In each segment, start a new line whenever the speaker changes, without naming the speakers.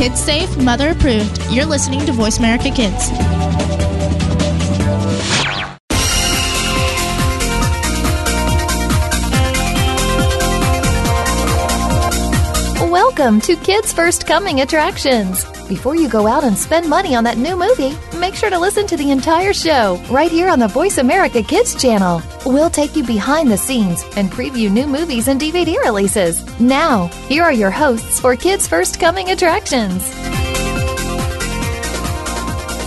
Kids safe, mother approved. You're listening to Voice America Kids.
Welcome to Kids First Coming Attractions. Before you go out and spend money on that new movie, make sure to listen to the entire show right here on the Voice America Kids channel. We'll take you behind the scenes and preview new movies and DVD releases. Now, here are your hosts for Kids First Coming Attractions.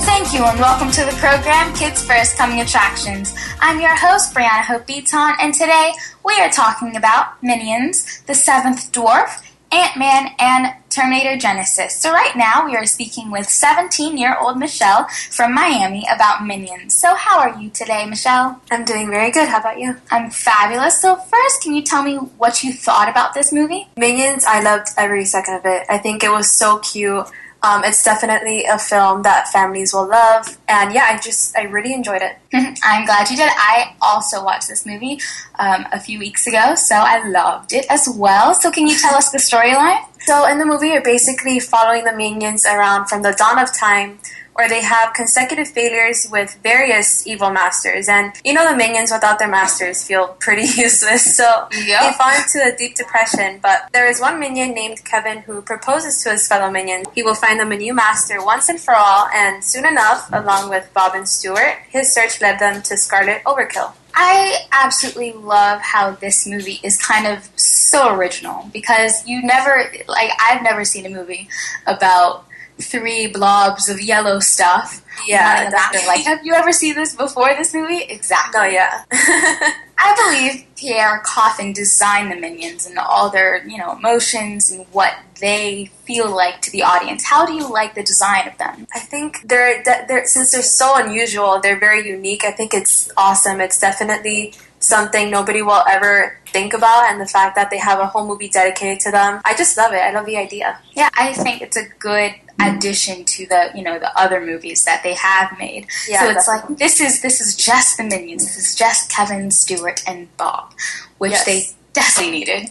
Thank you and welcome to the program Kids First Coming Attractions. I'm your host, Brianna Hope Beaton, and today we are talking about Minions, The Seventh Dwarf, Ant Man, and Terminator Genisys. So, right now, we are speaking with 17 year old Michelle from Miami about Minions. So, how are you today, Michelle?
I'm doing very good. How about you?
I'm fabulous. So, first, can you tell me what you thought about this movie?
Minions, I loved every second of it. I think it was so cute. Um, it's definitely a film that families will love, and yeah, I just I really enjoyed it.
I'm glad you did. I also watched this movie um, a few weeks ago, so I loved it as well. So, can you tell us the storyline?
So, in the movie, you're basically following the minions around from the dawn of time where they have consecutive failures with various evil masters. And you know, the minions without their masters feel pretty useless. So
Yep.
they fall into a deep depression. But there is one minion named Kevin who proposes to his fellow minions. He will find them a new master once and for all. And soon enough, along with Bob and Stuart, his search led them to Scarlet Overkill.
I absolutely love how this movie is kind of so original because you never, like, I've never seen a movie about three blobs of yellow stuff.
Yeah, definitely.
like, have you ever seen this before this movie? Exactly.
Oh yeah.
I believe Pierre Coffin designed the minions and all their, you know, emotions and what they feel like to the audience. How do you like the design of them?
I think they're, they're since they're so unusual, they're very unique. I think it's awesome. It's definitely something nobody will ever think about, and the fact that they have a whole movie dedicated to them. I just love it. I love the idea.
Yeah, I think it's a good addition to the you know the other movies that they have made.
Yeah,
so it's
definitely.
like this is this is just the minions. This is just Kevin, Stuart, and Bob, which
Yes.
they definitely needed.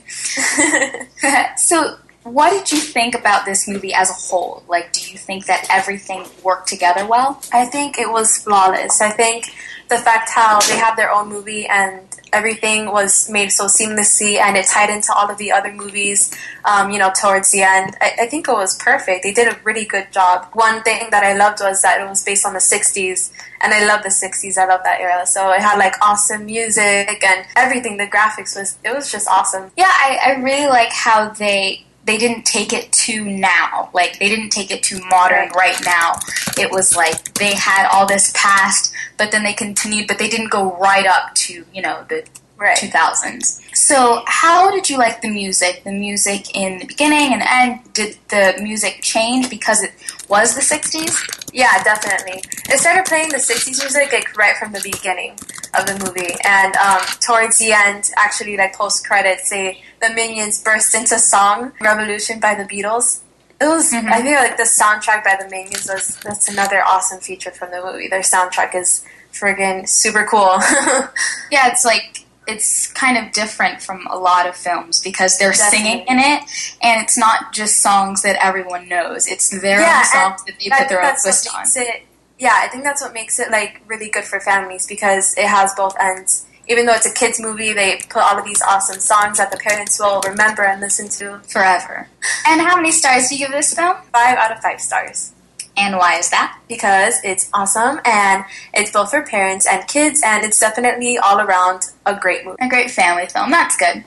so. What did you think about this movie as a whole? Like, do you think that everything worked together well?
I think it was flawless. I think the fact how they have their own movie and everything was made so seamlessly and it tied into all of the other movies, um, you know, towards the end. I, I think it was perfect. They did a really good job. One thing that I loved was that it was based on the 60s and I love the 60s. I love that era. So it had like awesome music and everything. The graphics was, it was just awesome.
Yeah, I, I really like how they they didn't take it to now. Like they didn't take it to modern right now. It was like they had all this past, but then they continued, but they didn't go right up to you know the
Right.
2000s. So, how did you like the music? The music in the beginning and end? Did the music change because it was the 60s?
Yeah, definitely. It started playing the 60s music like right from the beginning of the movie. And um, towards the end, actually, like post credits, they the minions burst into song "Revolution" by the Beatles. It was,
Mhm.
I feel like the soundtrack by the minions was that's another awesome feature from the movie. Their soundtrack is friggin' super cool.
Yeah, it's like it's kind of different from a lot of films because they're singing in it, and it's not just songs that everyone knows. It's their
Yeah,
own songs that they
I
put their own twist on.
It, yeah, I think that's what makes it like really good for families because it has both ends. Even though it's a kids movie, they put all of these awesome songs that the parents will remember and listen to.
Forever. And how many stars do you give this film?
Five out of five stars
And why is that?
because it's awesome and it's both for parents and kids, and it's definitely all around a great movie.
A great family film. That's good.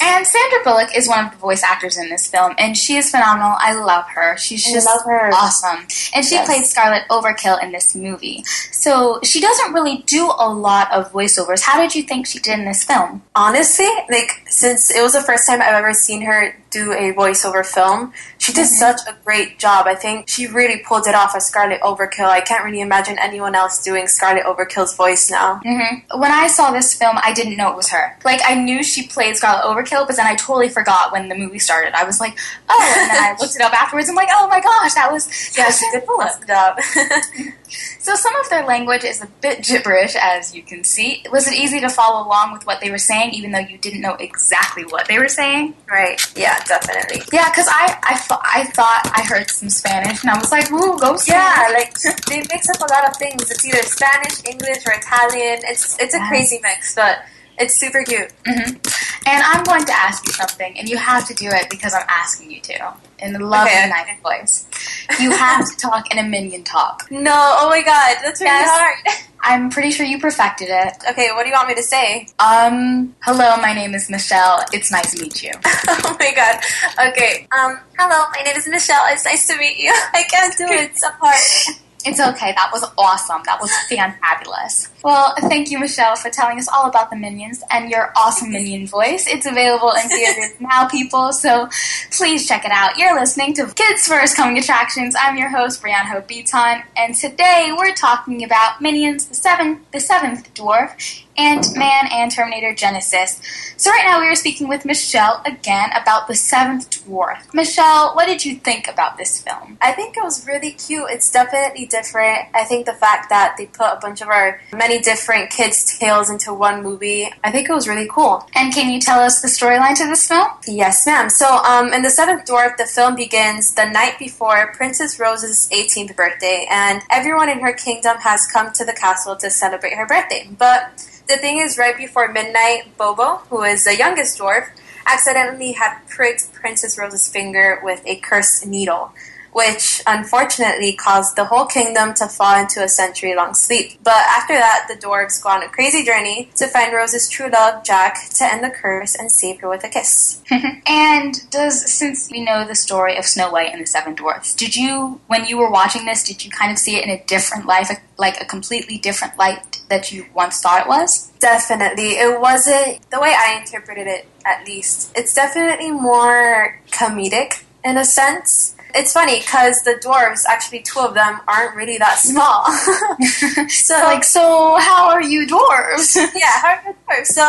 And Sandra Bullock is one of the voice actors in this film, and she is phenomenal. I love her. She's just
her.
awesome. And she
Yes.
played Scarlet Overkill in this movie. So she doesn't really do a lot of voiceovers. How did you think she did in this film?
Honestly, like since it was the first time I've ever seen her do a voiceover film, she did
Mhm.
such a great job. I think she really pulled it off as Scarlet Overkill. I can't really imagine anyone else doing Scarlet Overkill's voice now.
hmm When I saw this film, I didn't know it was her. Like, I knew she played Scarlet Overkill, but then I totally forgot when the movie started. I was like, oh, and then I looked it up afterwards. I'm like, oh my gosh, that was
Yeah, she did
Bullock.
awesome job.
So some of their language is a bit gibberish, as you can see. Was it easy to follow along with what they were saying, even though you didn't know exactly what they were saying.
Right. Yeah, definitely.
Yeah, because I, I, I thought I heard some Spanish, and I was like, ooh, go
Yeah, like they mix up a lot of things. It's either Spanish, English, or Italian. It's it's a crazy mix, but it's super cute.
And I'm going to ask you something, and you have to do it because I'm asking you to. In the lovely,
Okay.
nice voice. You have to talk in a minion talk.
No, oh my god, that's really
Yes.
hard.
I'm pretty sure you perfected it.
okay, what do you want me to say?
Um, hello, my name is Michelle. It's nice to meet you.
oh my god. Okay. Um. Hello, my name is Michelle. It's nice to meet you. I can't do it. It's so hard.
It's okay. That was awesome. That was fantabulous. Well, thank you, Michelle, for telling us all about the Minions and your awesome Minion voice. It's available in theaters now, people, so please check it out. You're listening to Kids First Coming Attractions. I'm your host, Brianna Hope Beaton, and today we're talking about Minions, the seventh, the seventh dwarf, Ant-Man, and Terminator Genisys. So right now we are speaking with Michelle again about the seventh dwarf. Michelle, what did you think about this film?
I think it was really cute. It's definitely different. I think the fact that they put a bunch of our many different kids' tales into one movie, I think it was really cool.
And can you tell us the storyline to this film?
Yes, ma'am. So, um, in The Seventh Dwarf, the film begins the night before Princess Rose's 18th birthday, and everyone in her kingdom has come to the castle to celebrate her birthday. But the thing is, right before midnight, Bobo, who is the youngest dwarf, accidentally had pricked Princess Rose's finger with a cursed needle. Which unfortunately caused the whole kingdom to fall into a century long sleep. But after that, the dwarves go on a crazy journey to find Rose's true love, Jack, to end the curse and save her with a kiss.
and does since we know the story of Snow White and the Seven Dwarfs, did you when you were watching this, did you kind of see it in a different life, like a completely different light that you once thought it was?
Definitely. It wasn't the way I interpreted it, at least. It's definitely more comedic in a sense. It's funny because the dwarves, actually, two of them, aren't really that small. so,
Like, so how are you dwarves?
yeah, how are the dwarves? So,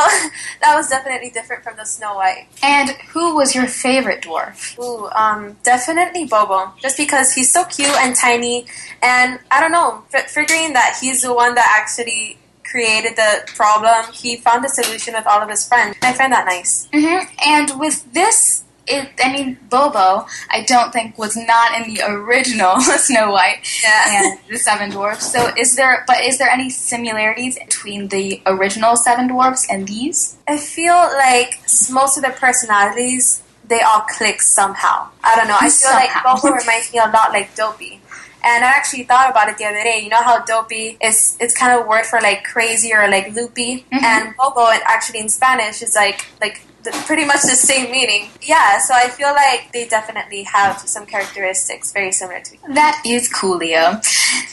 that was definitely different from the Snow White.
and who was your favorite dwarf?
Ooh, um, definitely Bobo. Just because he's so cute and tiny, and I don't know, f- figuring that he's the one that actually created the problem, he found a solution with all of his friends. I find that nice.
hmm And with this, it, I mean, Bobo, I don't think was not in the original Snow White
Yeah.
and the Seven Dwarfs. So, is there? But is there any similarities between the original Seven Dwarfs and these?
I feel like most of the personalities they all click somehow. I don't know. I feel like Bobo reminds me a lot like Dopey. And I actually thought about it the other day. You know how dopey is it's kind of a word for like crazy or like loopy,
Mhm.
and bobo it actually in Spanish is like like pretty much the same meaning. Yeah, so I feel like they definitely have some characteristics very similar to each other.
That is coolio.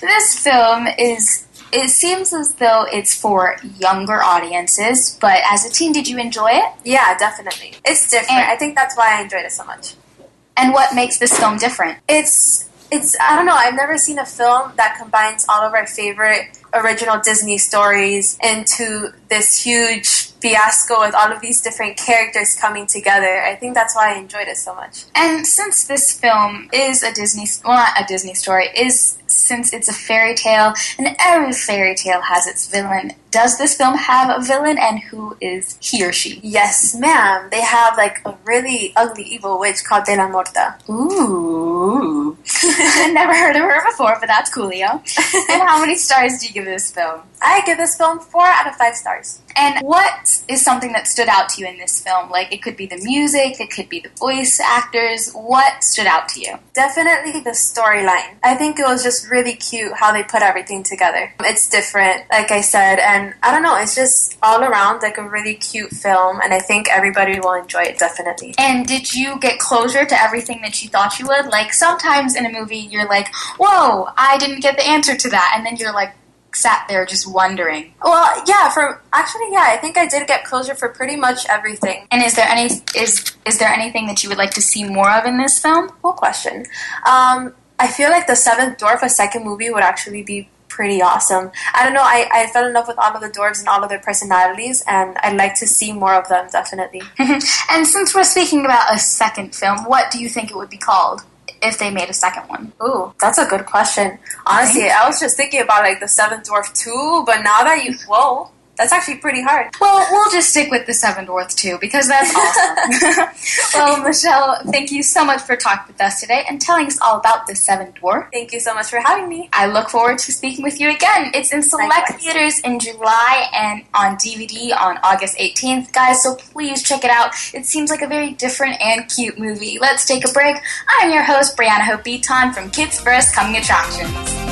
This film is. It seems as though it's for younger audiences, but as a teen, did you enjoy it?
Yeah, definitely. It's different.
And-
I think that's why I enjoyed it so much.
And what makes this film different?
it's it's I don't know. I've never seen a film that combines all of our favorite original Disney stories into this huge fiasco with all of these different characters coming together. I think that's why I enjoyed it so much.
And since this film is a Disney, well, not a Disney story, is since it's a fairy tale, and every fairy tale has its villain, does this film have a villain, and who is he or she?
Yes, ma'am. They have like a really ugly evil witch called Dellamorta.
Ooh. Never heard of her before, but that's cool, coolio. and how many stars do you give this film?
I give this film four out of five stars.
And what is something that stood out to you in this film? Like, it could be the music, it could be the voice actors. What stood out to you?
Definitely the storyline. I think it was just really cute how they put everything together. It's different, like I said, and I don't know, it's just all around like a really cute film, and I think everybody will enjoy it definitely.
And did you get closure to everything that you thought you would? Like sometimes in a movie, you're like, "Whoa, I didn't get the answer to that," and then you're like sat there just wondering.
Well, yeah, for actually, yeah, I think I did get closure for pretty much everything.
And is there any is is there anything that you would like to see more of in this film?
Cool question. Um, I feel like the Seventh Dwarf, a second movie, would actually be pretty awesome. I don't know, I, I fell in love with all of the dwarves and all of their personalities, and I'd like to see more of them, definitely.
and since we're speaking about a second film, what do you think it would be called if they made a second one?
Ooh, that's a good question. Honestly, I was just thinking about like the Seventh Dwarf too, but now that you whoa, that's actually pretty hard.
Well, we'll just stick with the Seven Dwarfs too because that's awesome. well, Michelle, thank you so much for talking with us today and telling us all about the Seven Dwarf.
Thank you so much for having me.
I look forward to speaking with you again. It's in select
Likewise.
theaters in July and on DVD on August 18th, guys. So please check it out. It seems like a very different and cute movie. Let's take a break. I'm your host, Brianna Hope Beaton from Kids First Coming Attractions.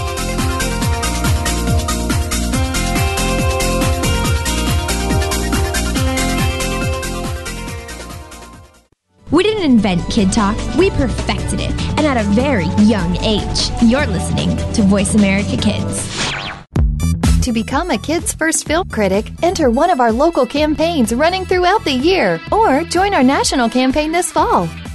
We didn't invent Kid Talk, we perfected it, and at a very young age. You're listening to Voice America Kids.
To become a Kids First Film Critic, enter one of our local campaigns running throughout the year or join our national campaign this fall.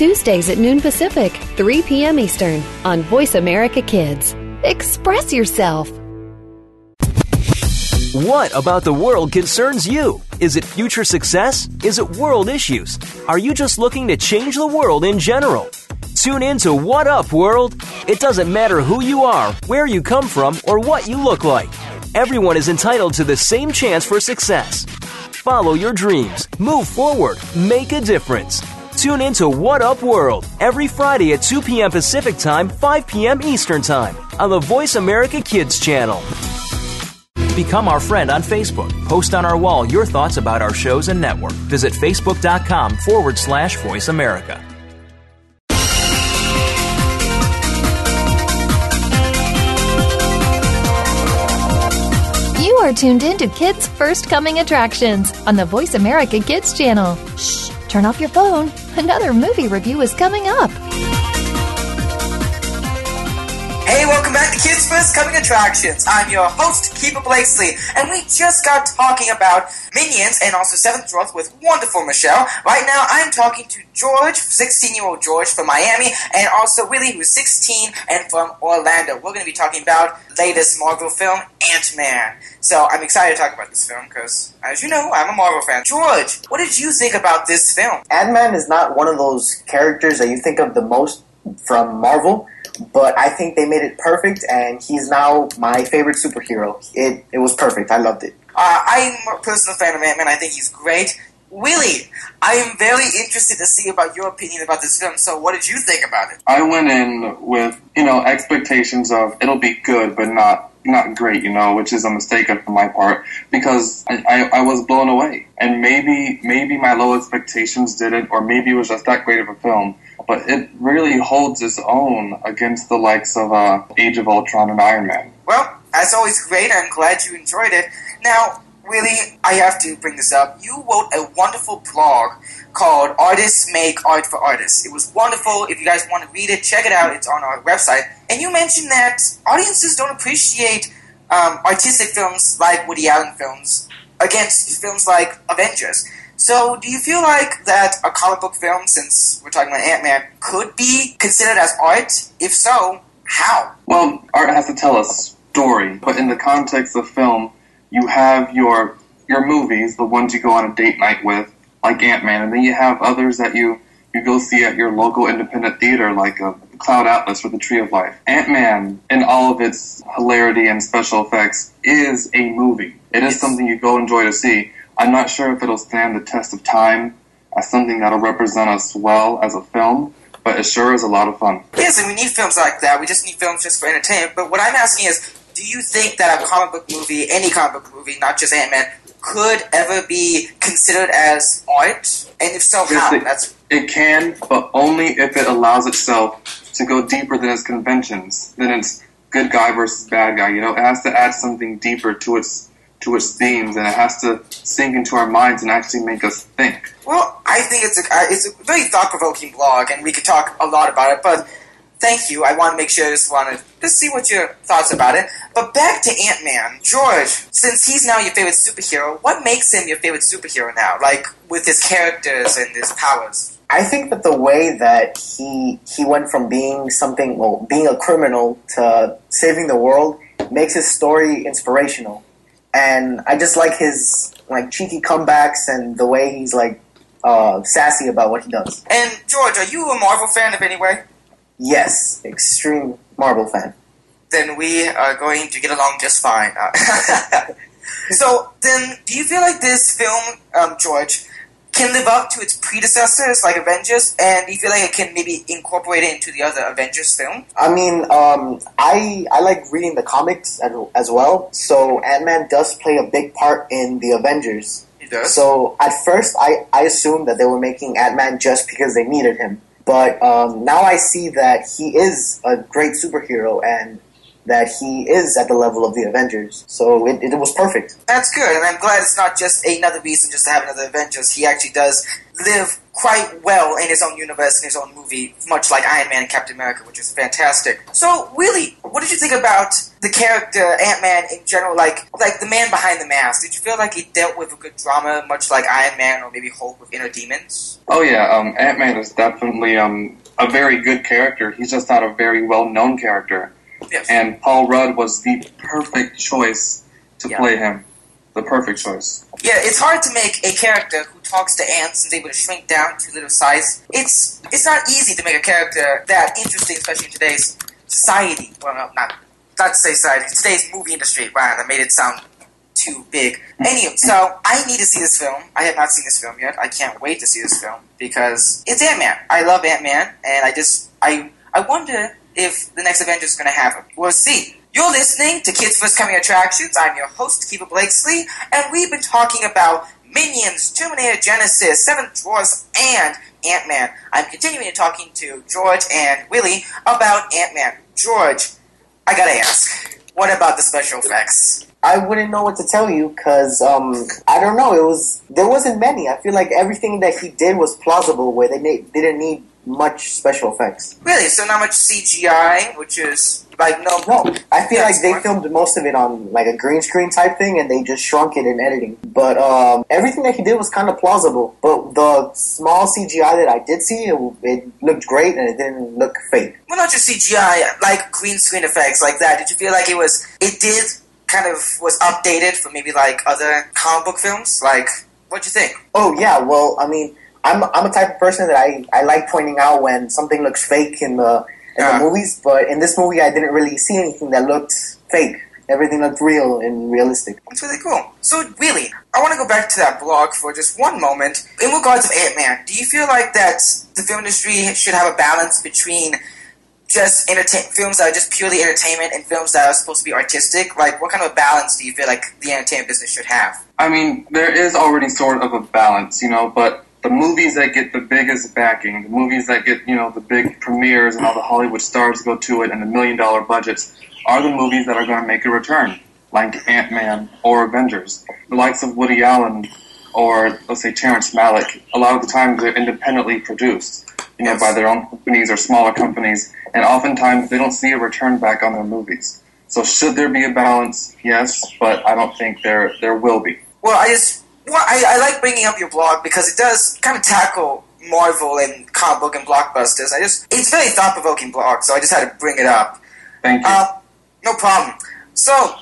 Tuesdays at noon Pacific, 3 p.m. Eastern on Voice America Kids. Express yourself.
What about the world concerns you? Is it future success? Is it world issues? Are you just looking to change the world in general? Tune in to What Up World. It doesn't matter who you are, where you come from, or what you look like. Everyone is entitled to the same chance for success. Follow your dreams, move forward, make a difference. Tune in to What Up World every Friday at 2 p.m. Pacific Time, 5 p.m. Eastern Time on the Voice America Kids channel. Become our friend on Facebook. Post on our wall your thoughts about our shows and network. Visit facebook.com forward slash voice America.
You are tuned in to Kids First Coming Attractions on the Voice America Kids channel. Shh, turn off your phone. Another movie review is coming up.
Hey, welcome back to Kids First Coming Attractions. I'm your host, Keefer Blakeslee, and we just got talking about Minions and also Seventh Dwarf with wonderful Michelle. Right now, I'm talking to George, 16-year-old George from Miami, and also Willie, who's 16 and from Orlando. We're going to be talking about latest Marvel film, Ant-Man. So I'm excited to talk about this film because, as you know, I'm a Marvel fan. George, what did you think about this film?
Ant-Man is not one of those characters that you think of the most from Marvel, but I think they made it perfect, and he's now my favorite superhero. It it was perfect. I loved it.
Uh, I'm a personal fan of Ant-Man. I think he's great. Willie, I am very interested to see about your opinion about this film. So, what did you think about it?
I went in with you know expectations of it'll be good, but not not great, you know, which is a mistake on my part because I, I, I was blown away, and maybe maybe my low expectations didn't, or maybe it was just that great of a film. But it really holds its own against the likes of uh, Age of Ultron and Iron Man.
Well, as always, great. I'm glad you enjoyed it. Now, Willie, I have to bring this up. You wrote a wonderful blog called Artists Make Art for Artists. It was wonderful. If you guys want to read it, check it out. It's on our website. And you mentioned that audiences don't appreciate um, artistic films like Woody Allen films against films like Avengers. So, do you feel like that a comic book film, since we're talking about Ant Man, could be considered as art? If so, how?
Well, art has to tell a story, but in the context of film, you have your your movies, the ones you go on a date night with, like Ant Man, and then you have others that you you go see at your local independent theater like a Cloud Atlas or the Tree of Life. Ant Man, in all of its hilarity and special effects, is a movie. It is something you go enjoy to see. I'm not sure if it'll stand the test of time as something that'll represent us well as a film, but it sure is a lot of fun.
Yes, and we need films like that. We just need films just for entertainment. But what I'm asking is, do you think that a comic book movie, any comic book movie, not just Ant Man, could ever be considered as art? And if so, how?
it-
That's
It can, but only if it allows itself to go deeper than its conventions, than its good guy versus bad guy. You know, it has to add something deeper to its to its themes, and it has to sink into our minds and actually make us think.
well. I think it's a it's a very thought provoking blog, and we could talk a lot about it. But thank you. I want to make sure I just want to just see what your thoughts about it. But back to Ant Man, George. Since he's now your favorite superhero, what makes him your favorite superhero now? Like with his characters and his powers.
I think that the way that he he went from being something, well, being a criminal to saving the world makes his story inspirational, and I just like his like cheeky comebacks and the way he's like uh, sassy about what he does.
And George, are you a Marvel fan of any way?
Yes, extreme Marvel fan.
then we are going to get along just fine. Uh, so then, do you feel like this film, um, George, can live up to its predecessors, like Avengers, and do you feel like it can maybe incorporate it into the other Avengers film?
I mean, um, I I like reading the comics as, as well. So Ant Man does play a big part in the Avengers.
He does.
So at first, I I assumed that they were making Ant Man just because they needed him. But um, now I see that he is a great superhero and that he is at the level of the Avengers. So it, it was perfect.
That's good, and I'm glad it's not just another reason just to have another Avengers. He actually does live quite well in his own universe, in his own movie, much like Iron Man and Captain America, which is fantastic. So, really, what did you think about the character Ant Man in general? Like, like the man behind the mask. Did you feel like he dealt with a good drama, much like Iron Man or maybe Hulk with inner demons?
Oh yeah, um, Ant Man is definitely um, a very good character. He's just not a very well known character.
Yes.
And Paul Rudd was the perfect choice to
Yeah.
play him. The perfect choice.
Yeah, it's hard to make a character who talks to ants and is able to shrink down to little size. It's it's not easy to make a character that interesting, especially in today's society. Well, no, not not to say society. Today's movie industry. Wow, that made it sound too big. Anyway, so I need to see this film. I have not seen this film yet. I can't wait to see this film because it's Ant Man. I love Ant Man, and I just I I wonder if the next Avengers is going to have him. We'll see. You're listening to Kids First Coming Attractions. I'm your host, Keefer Blakeslee, and we've been talking about Minions, Terminator Genisys, Seventh Dwarfs, and Ant Man. I'm continuing to talking to George and Willie about Ant Man. George, I gotta ask, what about the special effects?
I wouldn't know what to tell you because um, I don't know. It was there wasn't many. I feel like everything that he did was plausible, where they didn't need much special effects.
Really? So not much CGI, which is like no.
No, I feel like they filmed most of it on like a green screen type thing, and they just shrunk it in editing. But um, everything that he did was kind of plausible. But the small CGI that I did see, it, it looked great, and it didn't look fake.
Well, not just CGI, like green screen effects like that. Did you feel like it was? It did kind of was updated for maybe like other comic book films. Like, what'd you think?
Oh yeah, well, I mean, I'm I'm a type of person that I, I like pointing out when something looks fake in the in
Yeah.
the movies, but in this movie, I didn't really see anything that looked fake. Everything looked real and realistic.
It's really cool. So, really, I want to go back to that blog for just one moment. In regards of Ant Man, do you feel like that the film industry should have a balance between just entertain films that are just purely entertainment and films that are supposed to be artistic? Like, what kind of a balance do you feel like the entertainment business should have?
I mean, there is already sort of a balance, you know, but the movies that get the biggest backing, the movies that get, you know, the big premieres and all the Hollywood stars go to it and the million dollar budgets are the movies that are going to make a return, like Ant Man or Avengers. The likes of Woody Allen or, let's say, Terrence Malick, a lot of the times they're independently produced, you know, by their own companies or smaller companies, and oftentimes they don't see a return back on their movies. So should there be a balance? Yes, but I don't think there there will be.
Well, I just well, I, I like bringing up your blog because it does kind of tackle Marvel and comic book and blockbusters. I just it's a very thought provoking blog, so I just had to bring it up.
Thank you.
Uh, no problem. So,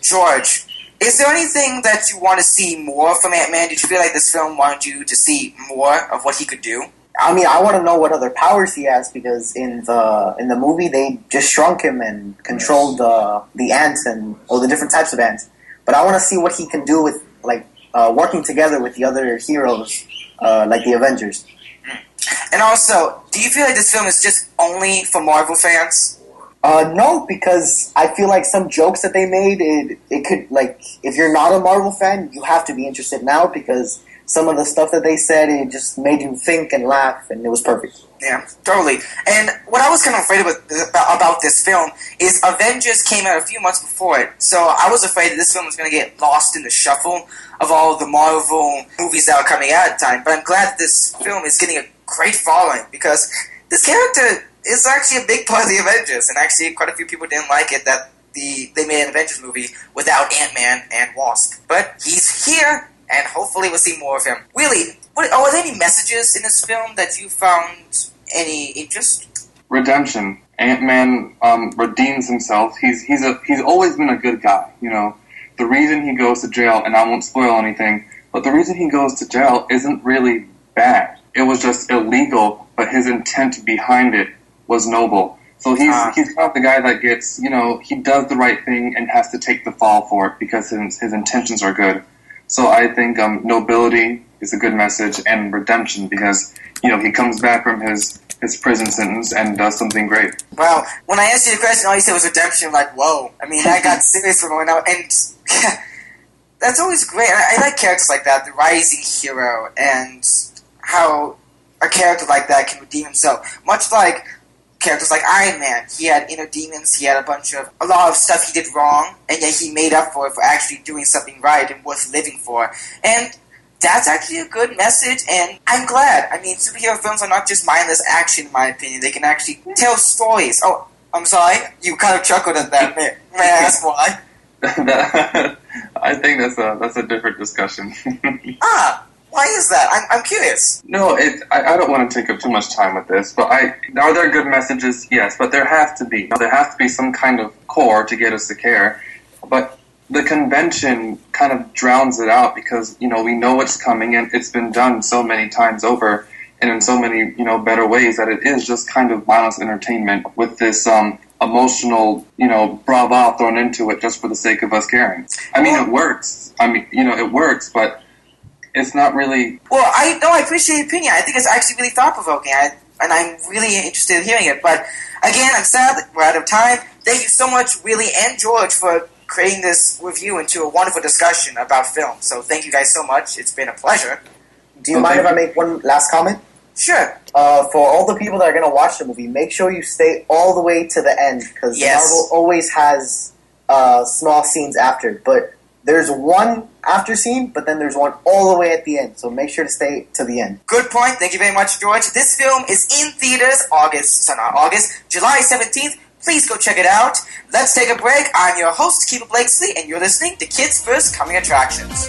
George, is there anything that you want to see more from Ant Man? Did you feel like this film wanted you to see more of what he could do?
I mean, I want to know what other powers he has because in the in the movie they just shrunk him and controlled the the ants and all the different types of ants. But I want to see what he can do with like uh, working together with the other heroes, uh, like the Avengers.
And also, do you feel like this film is just only for Marvel fans?
Uh, no, because I feel like some jokes that they made, it, it could, like, if you're not a Marvel fan, you have to be interested now because some of the stuff that they said, it just made you think and laugh, and it was perfect.
Yeah, totally. And what I was kind of afraid of about this film is Avengers came out a few months before it, so I was afraid that this film was going to get lost in the shuffle of all the Marvel movies that were coming out at the time. But I'm glad that this film is getting a great following because this character is actually a big part of the Avengers, and actually quite a few people didn't like it that the they made an Avengers movie without Ant Man and Wasp. But he's here, and hopefully we'll see more of him. Really, what, are there any messages in this film that you found any interest?
Redemption. Ant Man um, redeems himself. He's he's a he's always been a good guy. You know, the reason he goes to jail, and I won't spoil anything, but the reason he goes to jail isn't really bad. It was just illegal, but his intent behind it was noble. So he's uh, he's not the guy that gets you know he does the right thing and has to take the fall for it because his his intentions are good. So I think um, nobility is a good message and redemption because you know he comes back from his his prison sentence and does something great.
Well, when I asked you the question, all you said was redemption. like, whoa! I mean, I got serious for a moment, and that's always great. I, I like characters like that, the rising hero, and how a character like that can redeem himself. Much like characters like Iron Man. He had inner demons. He had a bunch of a lot of stuff he did wrong, and yet he made up for it for actually doing something right and worth living for. And that's actually a good message, and I'm glad. I mean, superhero films are not just mindless action, in my opinion. They can actually tell stories. Oh, I'm sorry, you kind of chuckled at that. May, I ask why?
I think that's a that's a different discussion.
ah, why is that? I'm, I'm curious.
No, it, I, I don't want to take up too much time with this, but I are there good messages? Yes, but there has to be. There has to be some kind of core to get us to care. But the convention kind of drowns it out because you know we know what's coming and it's been done so many times over and in so many you know better ways that it is just kind of mindless entertainment with this um, emotional you know brava thrown into it just for the sake of us caring. I mean, it works. I mean, you know, it works, but it's not really.
Well, I no, I appreciate your opinion. I think it's actually really thought provoking, and I'm really interested in hearing it. But again, I'm sad that we're out of time. Thank you so much, Willie and George, for creating this review into a wonderful discussion about film. So thank you guys so much. It's been a pleasure.
Do you okay. mind if I make one last comment?
Sure.
Uh, for all the people that are going to watch the movie, make sure you stay all the way to the end because yes. Marvel always has uh, small scenes after. But there's one after scene, but then there's one all the way at the end. So make sure to stay to the end.
Good point. Thank you very much, George. This film is in theaters August, so not August, July 17th. Please go check it out. Let's take a break. I'm your host, Keefer Blakeslee, and you're listening to Kids First Coming Attractions.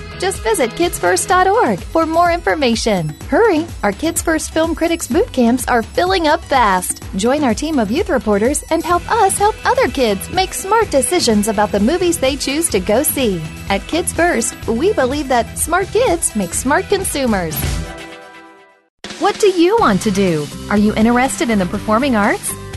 Just visit kidsfirst.org for more information. Hurry! Our Kids First Film Critics boot camps are filling up fast. Join our team of youth reporters and help us help other kids make smart decisions about the movies they choose to go see. At Kids First, we believe that smart kids make smart consumers. What do you want to do? Are you interested in the performing arts?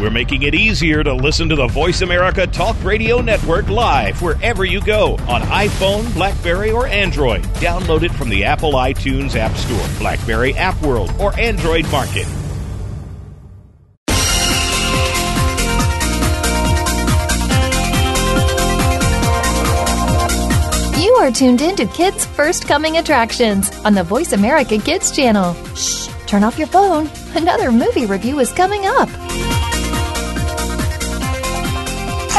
We're making it easier to listen to the Voice America Talk Radio Network live wherever you go on iPhone, Blackberry, or Android. Download it from the Apple iTunes App Store, Blackberry App World, or Android Market.
You are tuned in to Kids First Coming Attractions on the Voice America Kids channel. Shh, turn off your phone. Another movie review is coming up.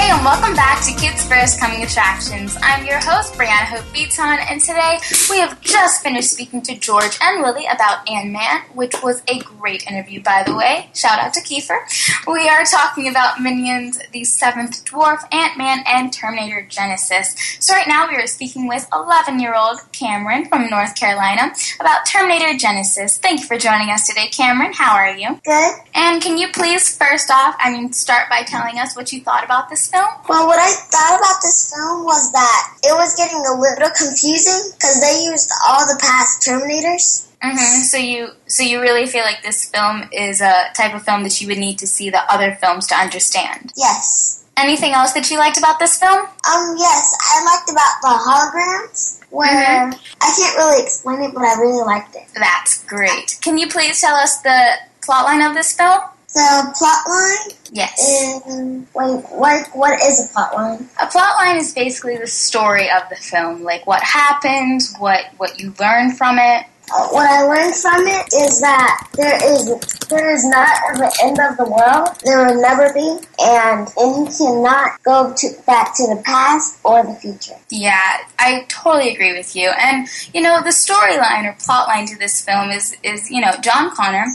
Hey, and welcome back to Kids First Coming Attractions. I'm your host, Brianna Hope Beaton, and today we have just finished speaking to George and Willie about Ant Man, which was a great interview, by the way. Shout out to Keefer. We are talking about Minions, the Seventh Dwarf, Ant Man, and Terminator Genisys. So, right now we are speaking with 11 year old Kamren from North Carolina about Terminator Genisys. Thank you for joining us today, Kamren. How are you?
Good.
And can you please, first off, I mean, start by telling us what you thought about this film?
Well, what I thought about this film was that it was getting a little confusing because they used all the past Terminators.
Mm-hmm. So you, so you really feel like this film is a type of film that you would need to see the other films to understand.
Yes.
Anything else that you liked about this film?
Um. Yes, I liked about the holograms where I can't really explain it, but I really liked it.
That's great. Can you please tell us the plotline of this film?
The plot line
Yes.
is wait, what? What is a plot line?
A plot line is basically the story of the film, like what happens, what what you learn from it.
Uh, what I learned from it is that there is there is not an end of the world. There will never be, and and you cannot go to back to the past or the future.
Yeah, I totally agree with you. And you know, the storyline or plot line to this film is is you know John Connor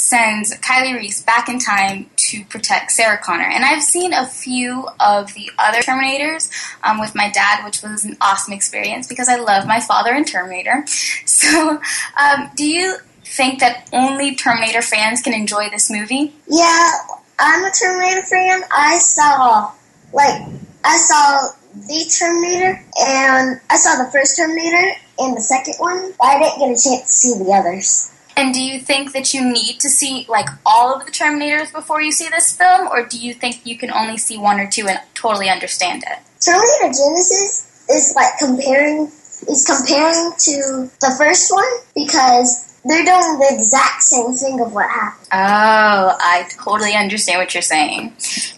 sends Kyle Reese back in time to protect Sarah Connor. And I've seen a few of the other Terminators um, with my dad, which was an awesome experience because I love my father in Terminator. So, um, do you think that only Terminator fans can enjoy this movie?
Yeah, I'm a Terminator fan. I saw like I saw the Terminator and I saw the first Terminator and the second one, but I didn't get a chance to see the others.
And do you think that you need to see like all of the Terminators before you see this film, or do you think you can only see one or two and totally understand it?
Terminator Genisys is like comparing is comparing to the first one because they're doing the exact same thing of what happened.
Oh, I totally understand what you're saying.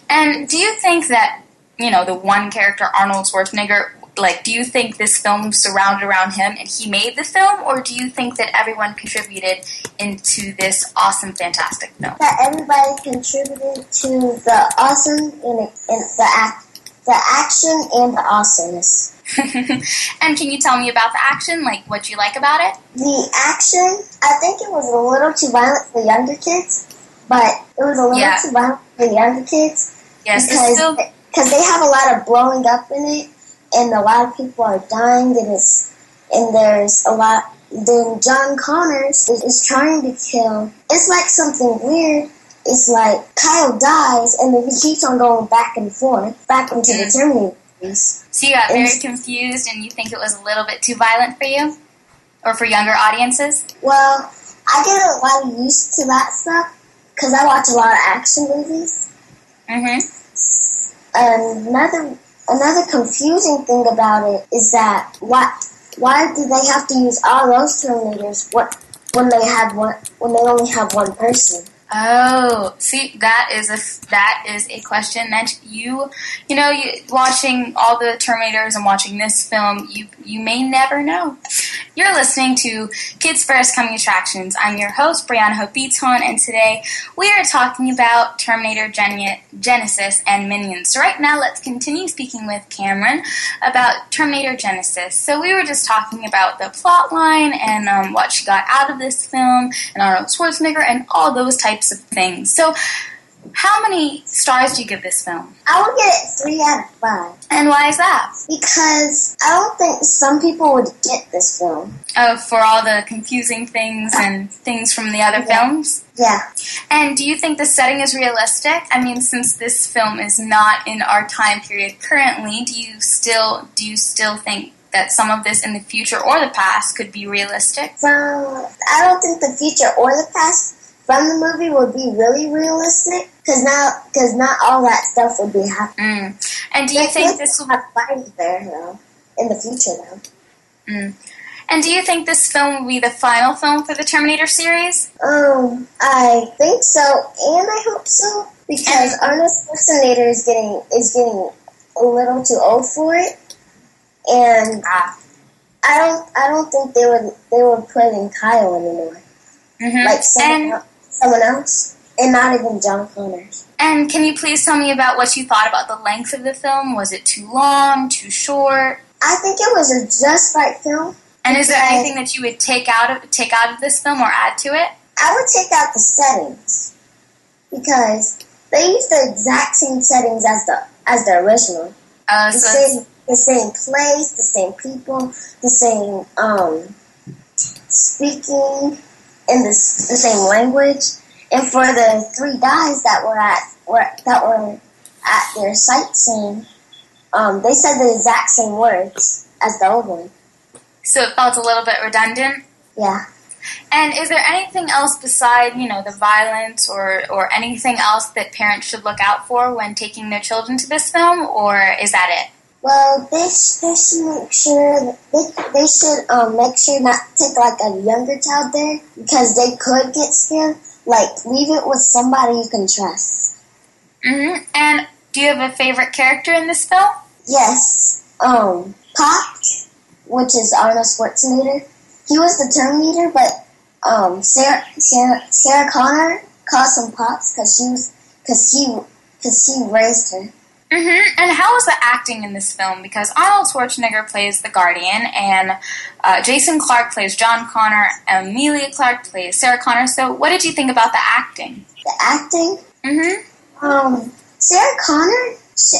And do you think that, you know, the one character, Arnold Schwarzenegger, like, do you think this film surrounded around him and he made the film, or do you think that everyone contributed into this awesome, fantastic film?
That everybody contributed to the awesome and, and the act, the action and the awesomeness.
and can you tell me about the action? Like, what you like about it?
The action, I think it was a little too violent for younger kids, but it was a little
Yeah.
too violent for younger kids
Yes,
because because they have a lot of blowing up in it, and a lot of people are dying, and it's and there's a lot. Then John Connors is, is trying to kill. It's like something weird. It's like Kyle dies, and then he keeps on going back and forth, back into the Terminator.
So you got
And-
very confused and you think it was a little bit too violent for you? Or for younger audiences?
Well, I get a lot used to that stuff because I watch a lot of action movies.
Mm-hmm.
Another another confusing thing about it is that why why do they have to use all those Terminators what when they have one when they only have one person?
Oh, see, that is a that is a question that you, you know, you, watching all the Terminators and watching this film, you you may never know. You're listening to Kids First Coming Attractions. I'm your host, Brianna Hope Beaton, and today we are talking about Terminator Gen- Genisys and Minions. So right now, let's continue speaking with Kamren about Terminator Genisys. So we were just talking about the plot line and um, what she got out of this film, and Arnold Schwarzenegger, and all those types of things. So how many stars do you give this film?
I would give it three out of five.
And why is that?
Because I don't think some people would get this film.
Oh, for all the confusing things and things from the other
Yeah.
films?
Yeah.
And do you think the setting is realistic? I mean, since this film is not in our time period currently, do you still do you still think that some of this in the future or the past could be realistic?
From I don't think the future or the past from the movie would be really realistic because not because not all that stuff would be happening.
Mm. And do you think this will
have fighting there though in the future though?
Mm. And do you think this film will be the final film for the Terminator series?
Um, I think so, and I hope so because Arnold Schwarzenegger is getting is getting a little too old for it, and
Ah.
I don't I don't think they would they would put in Kyle anymore,
Mhm.
like
and
someone else, and not even John Connor.
and can you please tell me about what you thought about the length of the film? Was it too long, too short?
I think it was a just right film.
And is there anything that you would take out of take out of this film or add to it?
I would take out the settings because they use the exact same settings as the as the original.
Uh,
the
so
same the same place, the same people, the same um, speaking in the, the same language. And for the three guys that were at were, that were at their sightseeing, um, they said the exact same words as the old one.
so it felt a little bit redundant.
Yeah.
And is there anything else beside, you know, the violence or, or anything else that parents should look out for when taking their children to this film, or is that it?
Well, they, they should make sure they, they should um, make sure not to take like a younger child there because they could get scared. Like leave it with somebody you can trust.
hmm And do you have a favorite character in this film?
Yes, um, Pop, which is Arnold Schwarzenegger. He was the Terminator, but um, Sarah Sarah, Sarah Connor calls him Pops because she was because he because he raised her.
Hmm And how was the acting in this film? Because Arnold Schwarzenegger plays the Guardian, and uh, Jason Clarke plays John Connor, and Emilia Clarke plays Sarah Connor. So, what did you think about the acting?
The acting,
hmm
um, Sarah Connor.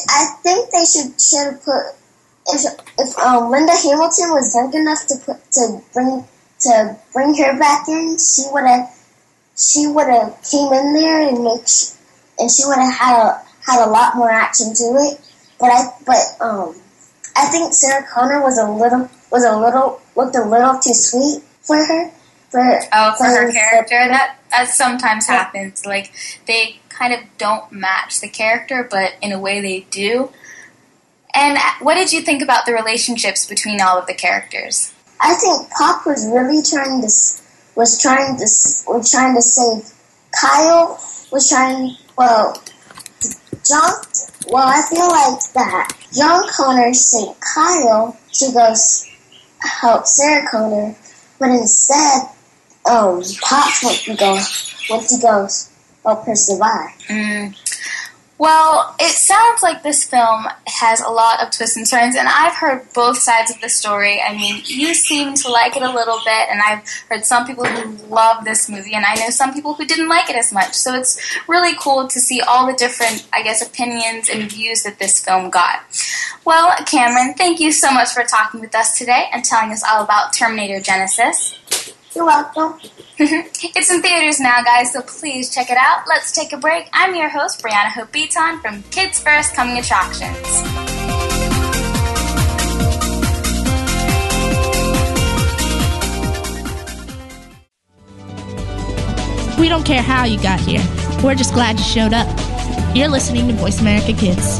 I think they should should have put if if um, Linda Hamilton was young enough to put to bring to bring her back in, she would have she would have came in there and make and she would have had a had a lot more action to it. But I but um I think Sarah Connor was a little was a little looked a little too sweet for her. For
Oh, for her
for-
character, that that sometimes happens. Like they kind of don't match the character, but in a way they do. And what did you think about the relationships between all of the characters?
I think Pop was really trying to was trying to was trying to save Kyle was trying well John well I feel like that John Connor saved Kyle to go help Sarah Connor but instead um Pop went to go went to go help her survive.
Mm. Well, it sounds like this film has a lot of twists and turns, and I've heard both sides of the story. I mean, you seem to like it a little bit, and I've heard some people who love this movie, and I know some people who didn't like it as much. So it's really cool to see all the different, I guess, opinions and views that this film got. Well, Kamren, thank you so much for talking with us today and telling us all about Terminator Genisys.
You're welcome.
it's in theaters now, guys, so please check it out. Let's take a break. I'm your host, Brianna Hope Beaton from Kids First Coming Attractions.
We don't care how you got here. We're just glad you showed up. You're listening to Voice America Kids.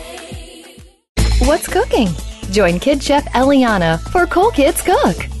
What's cooking? Join Kid Chef Eliana for Cool Kids Cook.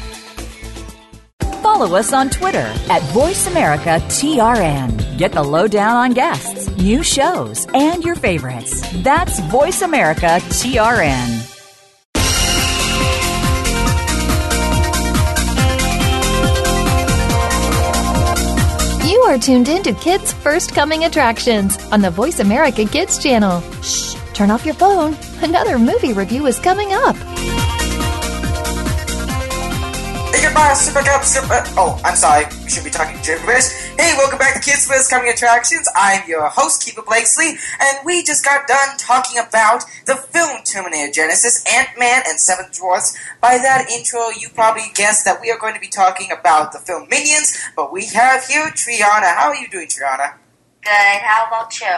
Follow us on Twitter at VoiceAmericaTRN. Get the lowdown on guests, new shows, and your favorites. That's VoiceAmericaTRN.
You are tuned in to Kids First Coming Attractions on the Voice America Kids channel. Shh, turn off your phone. Another movie review is coming up.
Goodbye, Super Cup, Super. Oh, I'm sorry. We should be talking gibberish. Hey, welcome back to Kids First Coming Attractions. I'm your host, Keefer Blakeslee, and we just got done talking about the film Terminator Genisys, Ant Man, and Seven Dwarfs. By that intro, you probably guessed that we are going to be talking about the film Minions, but we have here Tre'ana. How are you doing, Tre'ana?
Good. How about you?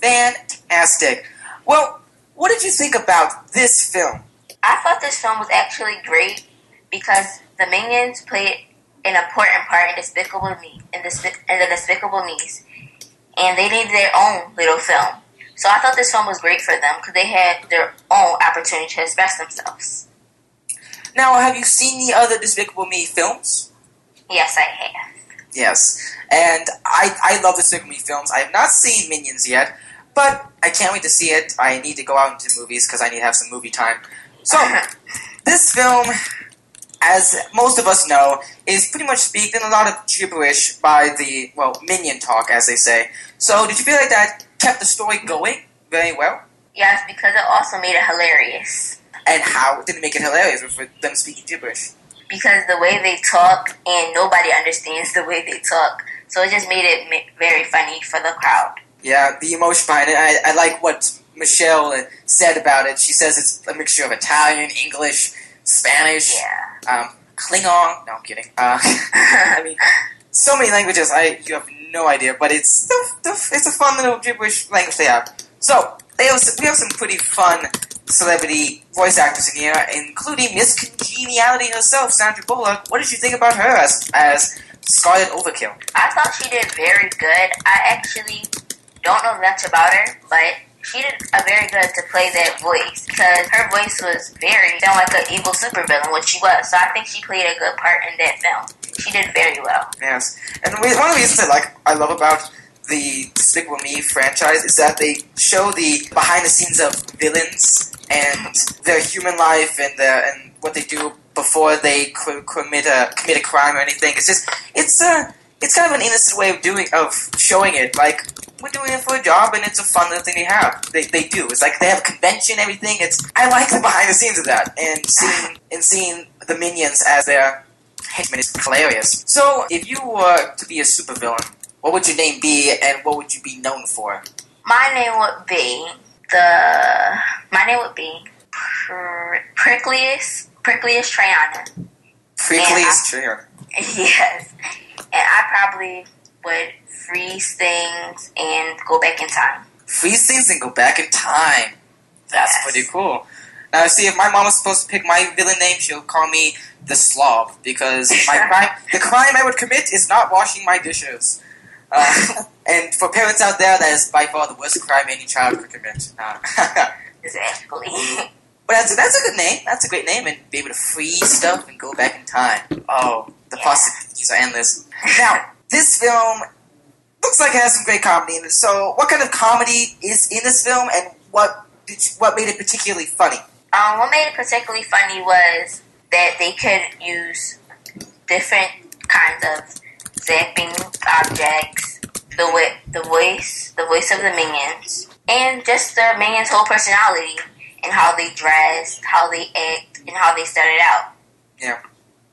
Fantastic. Well, what did you think about this film?
I thought this film was actually great because the Minions played an important part in Despicable Me, in the, in the Despicable Me's, and they needed their own little film. So I thought this film was great for them because they had their own opportunity to express themselves.
Now, have you seen the other Despicable Me films?
Yes, I have.
Yes, and I I love the Despicable Me films. I have not seen Minions yet, but I can't wait to see it. I need to go out into movies because I need to have some movie time. So, this film as most of us know, is pretty much speaking a lot of gibberish by the, well, minion talk, as they say. So, did you feel like that kept the story going very well?
Yes, because it also made it hilarious.
And how did it make it hilarious with them speaking gibberish?
Because the way they talk, and nobody understands the way they talk, so it just made it very funny for the crowd.
Yeah, the emotion behind it. I, I like what Michelle said about it. She says it's a mixture of Italian, English, Spanish,
yeah.
Um, Klingon. No, I'm kidding. Uh, I mean, so many languages. I you have no idea, but it's it's a fun little gibberish language they have. So they have we have some pretty fun celebrity voice actors in here, including Miss Congeniality herself, Sandra Bullock. What did you think about her as as Scarlet Overkill?
I thought she did very good. I actually don't know much about her, but she did a very good to play that voice because her voice was very sound like an evil supervillain, which she was. So I think she played a good part in that film. She did very well.
Yes, and one of the reasons I like I love about the Despicable Me franchise is that they show the behind the scenes of villains and their human life and their and what they do before they commit a commit a crime or anything. It's just it's a it's kind of an innocent way of doing of showing it. Like we're doing it for a job, and it's a fun little thing they have. They, they do. It's like they have a convention, everything. It's I like the behind the scenes of that, and seeing and seeing the minions as their henchmen is hilarious. So, if you were to be a supervillain, what would your name be, and what would you be known for?
My name would be the. My name would be Pr- Prickliest Prickliest Tre'ana.
Prickliest Tre'ana.
Yes, and I probably would freeze things and go back in time.
Freeze things and go back in time. That's yes. pretty cool. Now, see, if my mom was supposed to pick my villain name, she'll call me the Slob because my crime, the crime I would commit is not washing my dishes. Uh, and for parents out there, that is by far the worst crime any child could commit. Uh,
exactly.
But that's, that's a good name. That's a great name, and be able to freeze stuff and go back in time. Oh, the yeah. possibilities are endless. Now, this film looks like it has some great comedy in it. So, what kind of comedy is in this film, and what you, what made it particularly funny?
Um, what made it particularly funny was that they could use different kinds of zapping objects, the way, the voice, the voice of the minions, and just the minions' whole personality and how they dressed, how they act, and how they started out.
Yeah,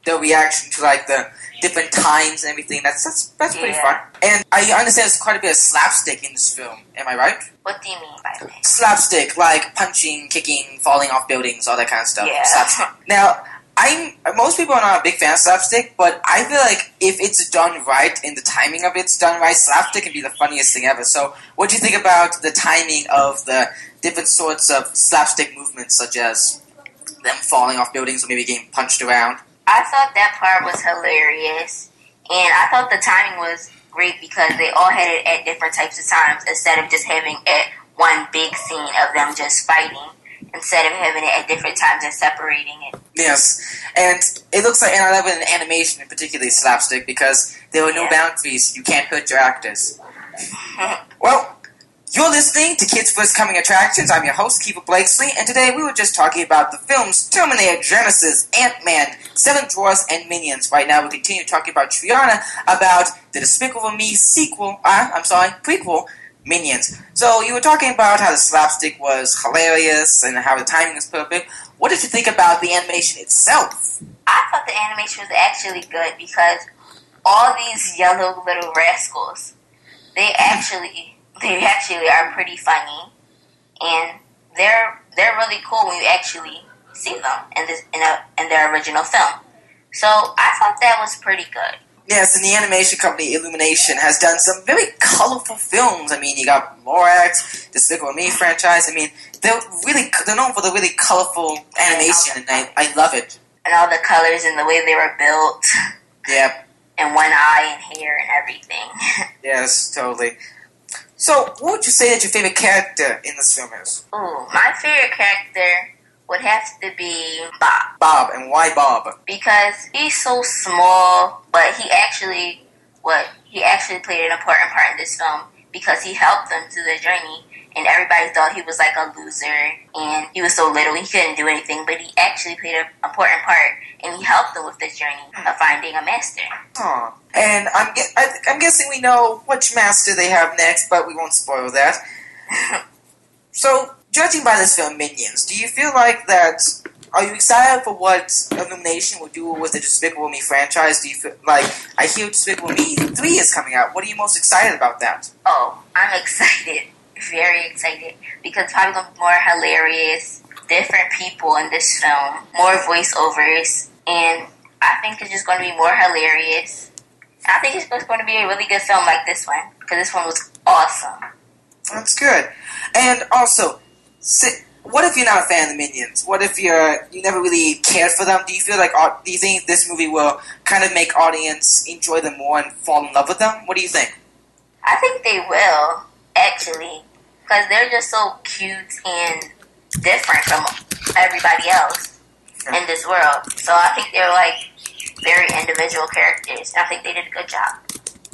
the reaction to like the different times and everything. That's that's that's pretty fun. And I understand there's quite a bit of slapstick in this film. Am I right?
What do you mean by that?
Slapstick, like punching, kicking, falling off buildings, all that kind of stuff.
Yeah.
Slapstick. now, I'm most people are not a big fan of slapstick, but I feel like if it's done right and the timing of it's done right, slapstick can be the funniest thing ever. So, what do you think about the timing of the different sorts of slapstick movements, such as them falling off buildings or maybe getting punched around?
I thought that part was hilarious, and I thought the timing was great because they all had it at different types of times instead of just having it one big scene of them just fighting instead of having it at different times and separating it.
Yes, and it looks like, and I love it in animation, particularly slapstick, because there are no yeah. boundaries. You can't hurt your actors. well, you're listening to Kids First Coming Attractions. I'm your host, Keefer Blakeslee, and today we were just talking about the films Terminator, Genisys, Ant-Man, Seven Dwarfs, and Minions. Right now we continue talking about Tre'ana, about the Despicable Me sequel, uh, I'm sorry, prequel, Minions. So you were talking about how the slapstick was hilarious and how the timing was perfect. What did you think about the animation itself?
I thought the animation was actually good because all these yellow little rascals, they actually they actually are pretty funny, and they're they're really cool when you actually see them in this in a in their original film. So I thought that was pretty good.
Yes, and the animation company Illumination has done some very colorful films. I mean, you got Lorax, the Despicable Me franchise. I mean, they're really they're known for the really colorful animation, and I, I love it.
And all the colors and the way they were built.
Yep.
And one eye and hair and everything.
yes, totally. So, what would you say that your favorite character in this film is?
Ooh, my favorite character would have to be Bob.
Bob, and why Bob?
Because he's so small, but he actually what he actually played an important part in this film because he helped them through their journey and everybody thought he was like a loser and he was so little he couldn't do anything but he actually played an important part and he helped them with this journey of finding a master
Aww. and I'm, I, I'm guessing we know which master they have next but we won't spoil that so judging by this film minions do you feel like that are you excited for what Illumination will do with the Despicable Me franchise? Do you feel like I hear Despicable Me three is coming out? What are you most excited about that?
Oh, I'm excited very excited because probably going to be more hilarious, different people in this film, more voiceovers, and I think it's just going to be more hilarious. I think it's going to be a really good film like this one because this one was awesome.
That's good. And also, what if you're not a fan of the Minions? What if you're you never really cared for them? Do you feel like do you think this movie will kind of make audience enjoy them more and fall in love with them? What do you think?
I think they will actually because they're just so cute and different from everybody else in this world. So I think they're like very individual characters. I think they did a good job.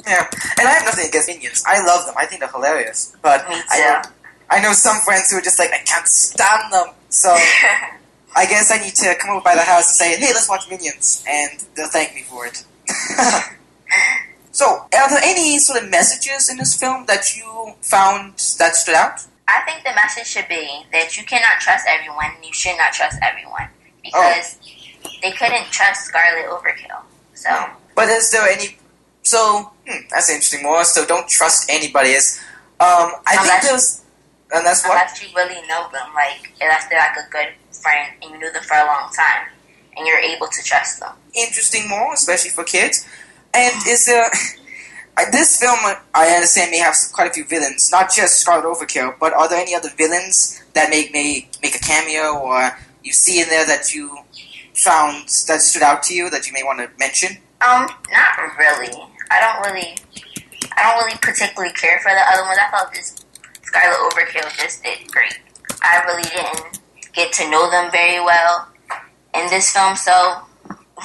Yeah, and I have nothing against Minions. I love them. I think they're hilarious. But
Me too.
I I know some friends who are just like, I can't stand them. So I guess I need to come over by the house and say, hey, let's watch Minions. And they'll thank me for it. So, are there any sort of messages in this film that you found that stood out?
I think the message should be that you cannot trust everyone. You should not trust everyone because oh. they couldn't trust Scarlet Overkill. So,
but is there any? So hmm, that's interesting. More so, don't trust anybody. Is um, I unless, think there's unless what?
Unless you really know them, like unless they're like a good friend and you knew them for a long time, and you're able to trust them.
Interesting, more especially for kids. And is there? this film, I understand, may have quite a few villains, not just Scarlet Overkill, but are there any other villains that make may make a cameo or you see in there that you found that stood out to you that you may want to mention?
Um, not really. I don't really, I don't really particularly care for the other ones. I thought this Scarlet Overkill just did great. I really didn't get to know them very well in this film, so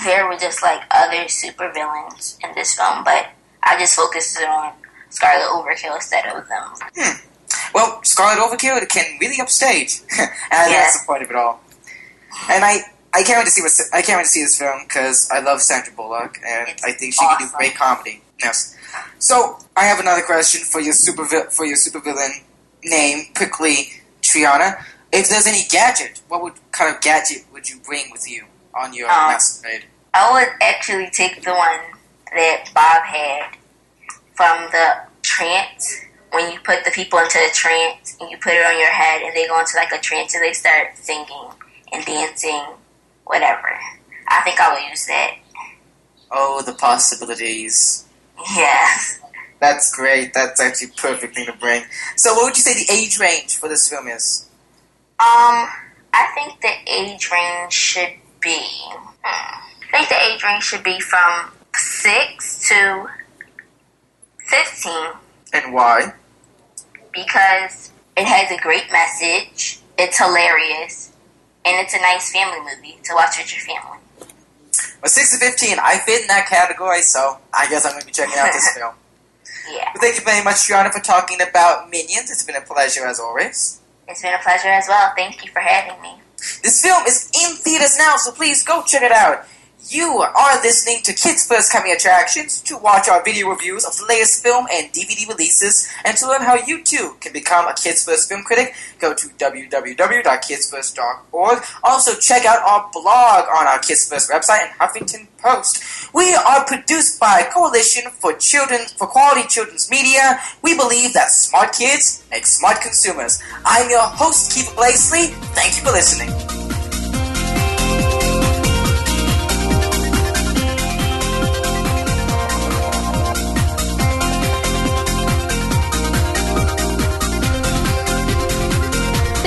there were just like other super villains in this film, but I just focused on Scarlet Overkill instead of them.
Hmm. Well, Scarlet Overkill can really upstage, and yeah. that's the point of it all. And I, I can't wait to see what I can't wait to see this film because I love Sandra Bullock, and it's I think she awesome. can do great comedy. Yes. So I have another question for your super for your supervillain name, quickly, Tre'ana. If there's any gadget, what would kind of gadget would you bring with you on your um, masquerade?
I would actually take the one that Bob had from the trance when you put the people into a trance and you put it on your head and they go into like a trance and they start singing and dancing, whatever. I think I will use that.
Oh, the possibilities.
Yes.
That's great. That's actually perfect thing to bring. So, what would you say the age range for this film is?
Um, I think the age range should be. Hmm, I think the age range should be from 6 to 15.
And why?
Because it has a great message, it's hilarious, and it's a nice family movie to watch with your family.
Well, 6 to 15, I fit in that category, so I guess I'm going to be checking out this film.
Yeah.
Well, thank you very much, Tre'ana, for talking about Minions. It's been a pleasure as always.
It's been a pleasure as well. Thank you for having me.
This film is in theaters now, so please go check it out. You are listening to Kids First Coming Attractions to watch our video reviews of the latest film and DVD releases and to learn how you too can become a Kids First film critic. Go to www.kidsfirst.org. Also, check out our blog on our Kids First website and Huffington Post. We are produced by Coalition for Children for Quality Children's Media. We believe that smart kids make smart consumers. I'm your host, Keefer Blakeslee. Thank you for listening.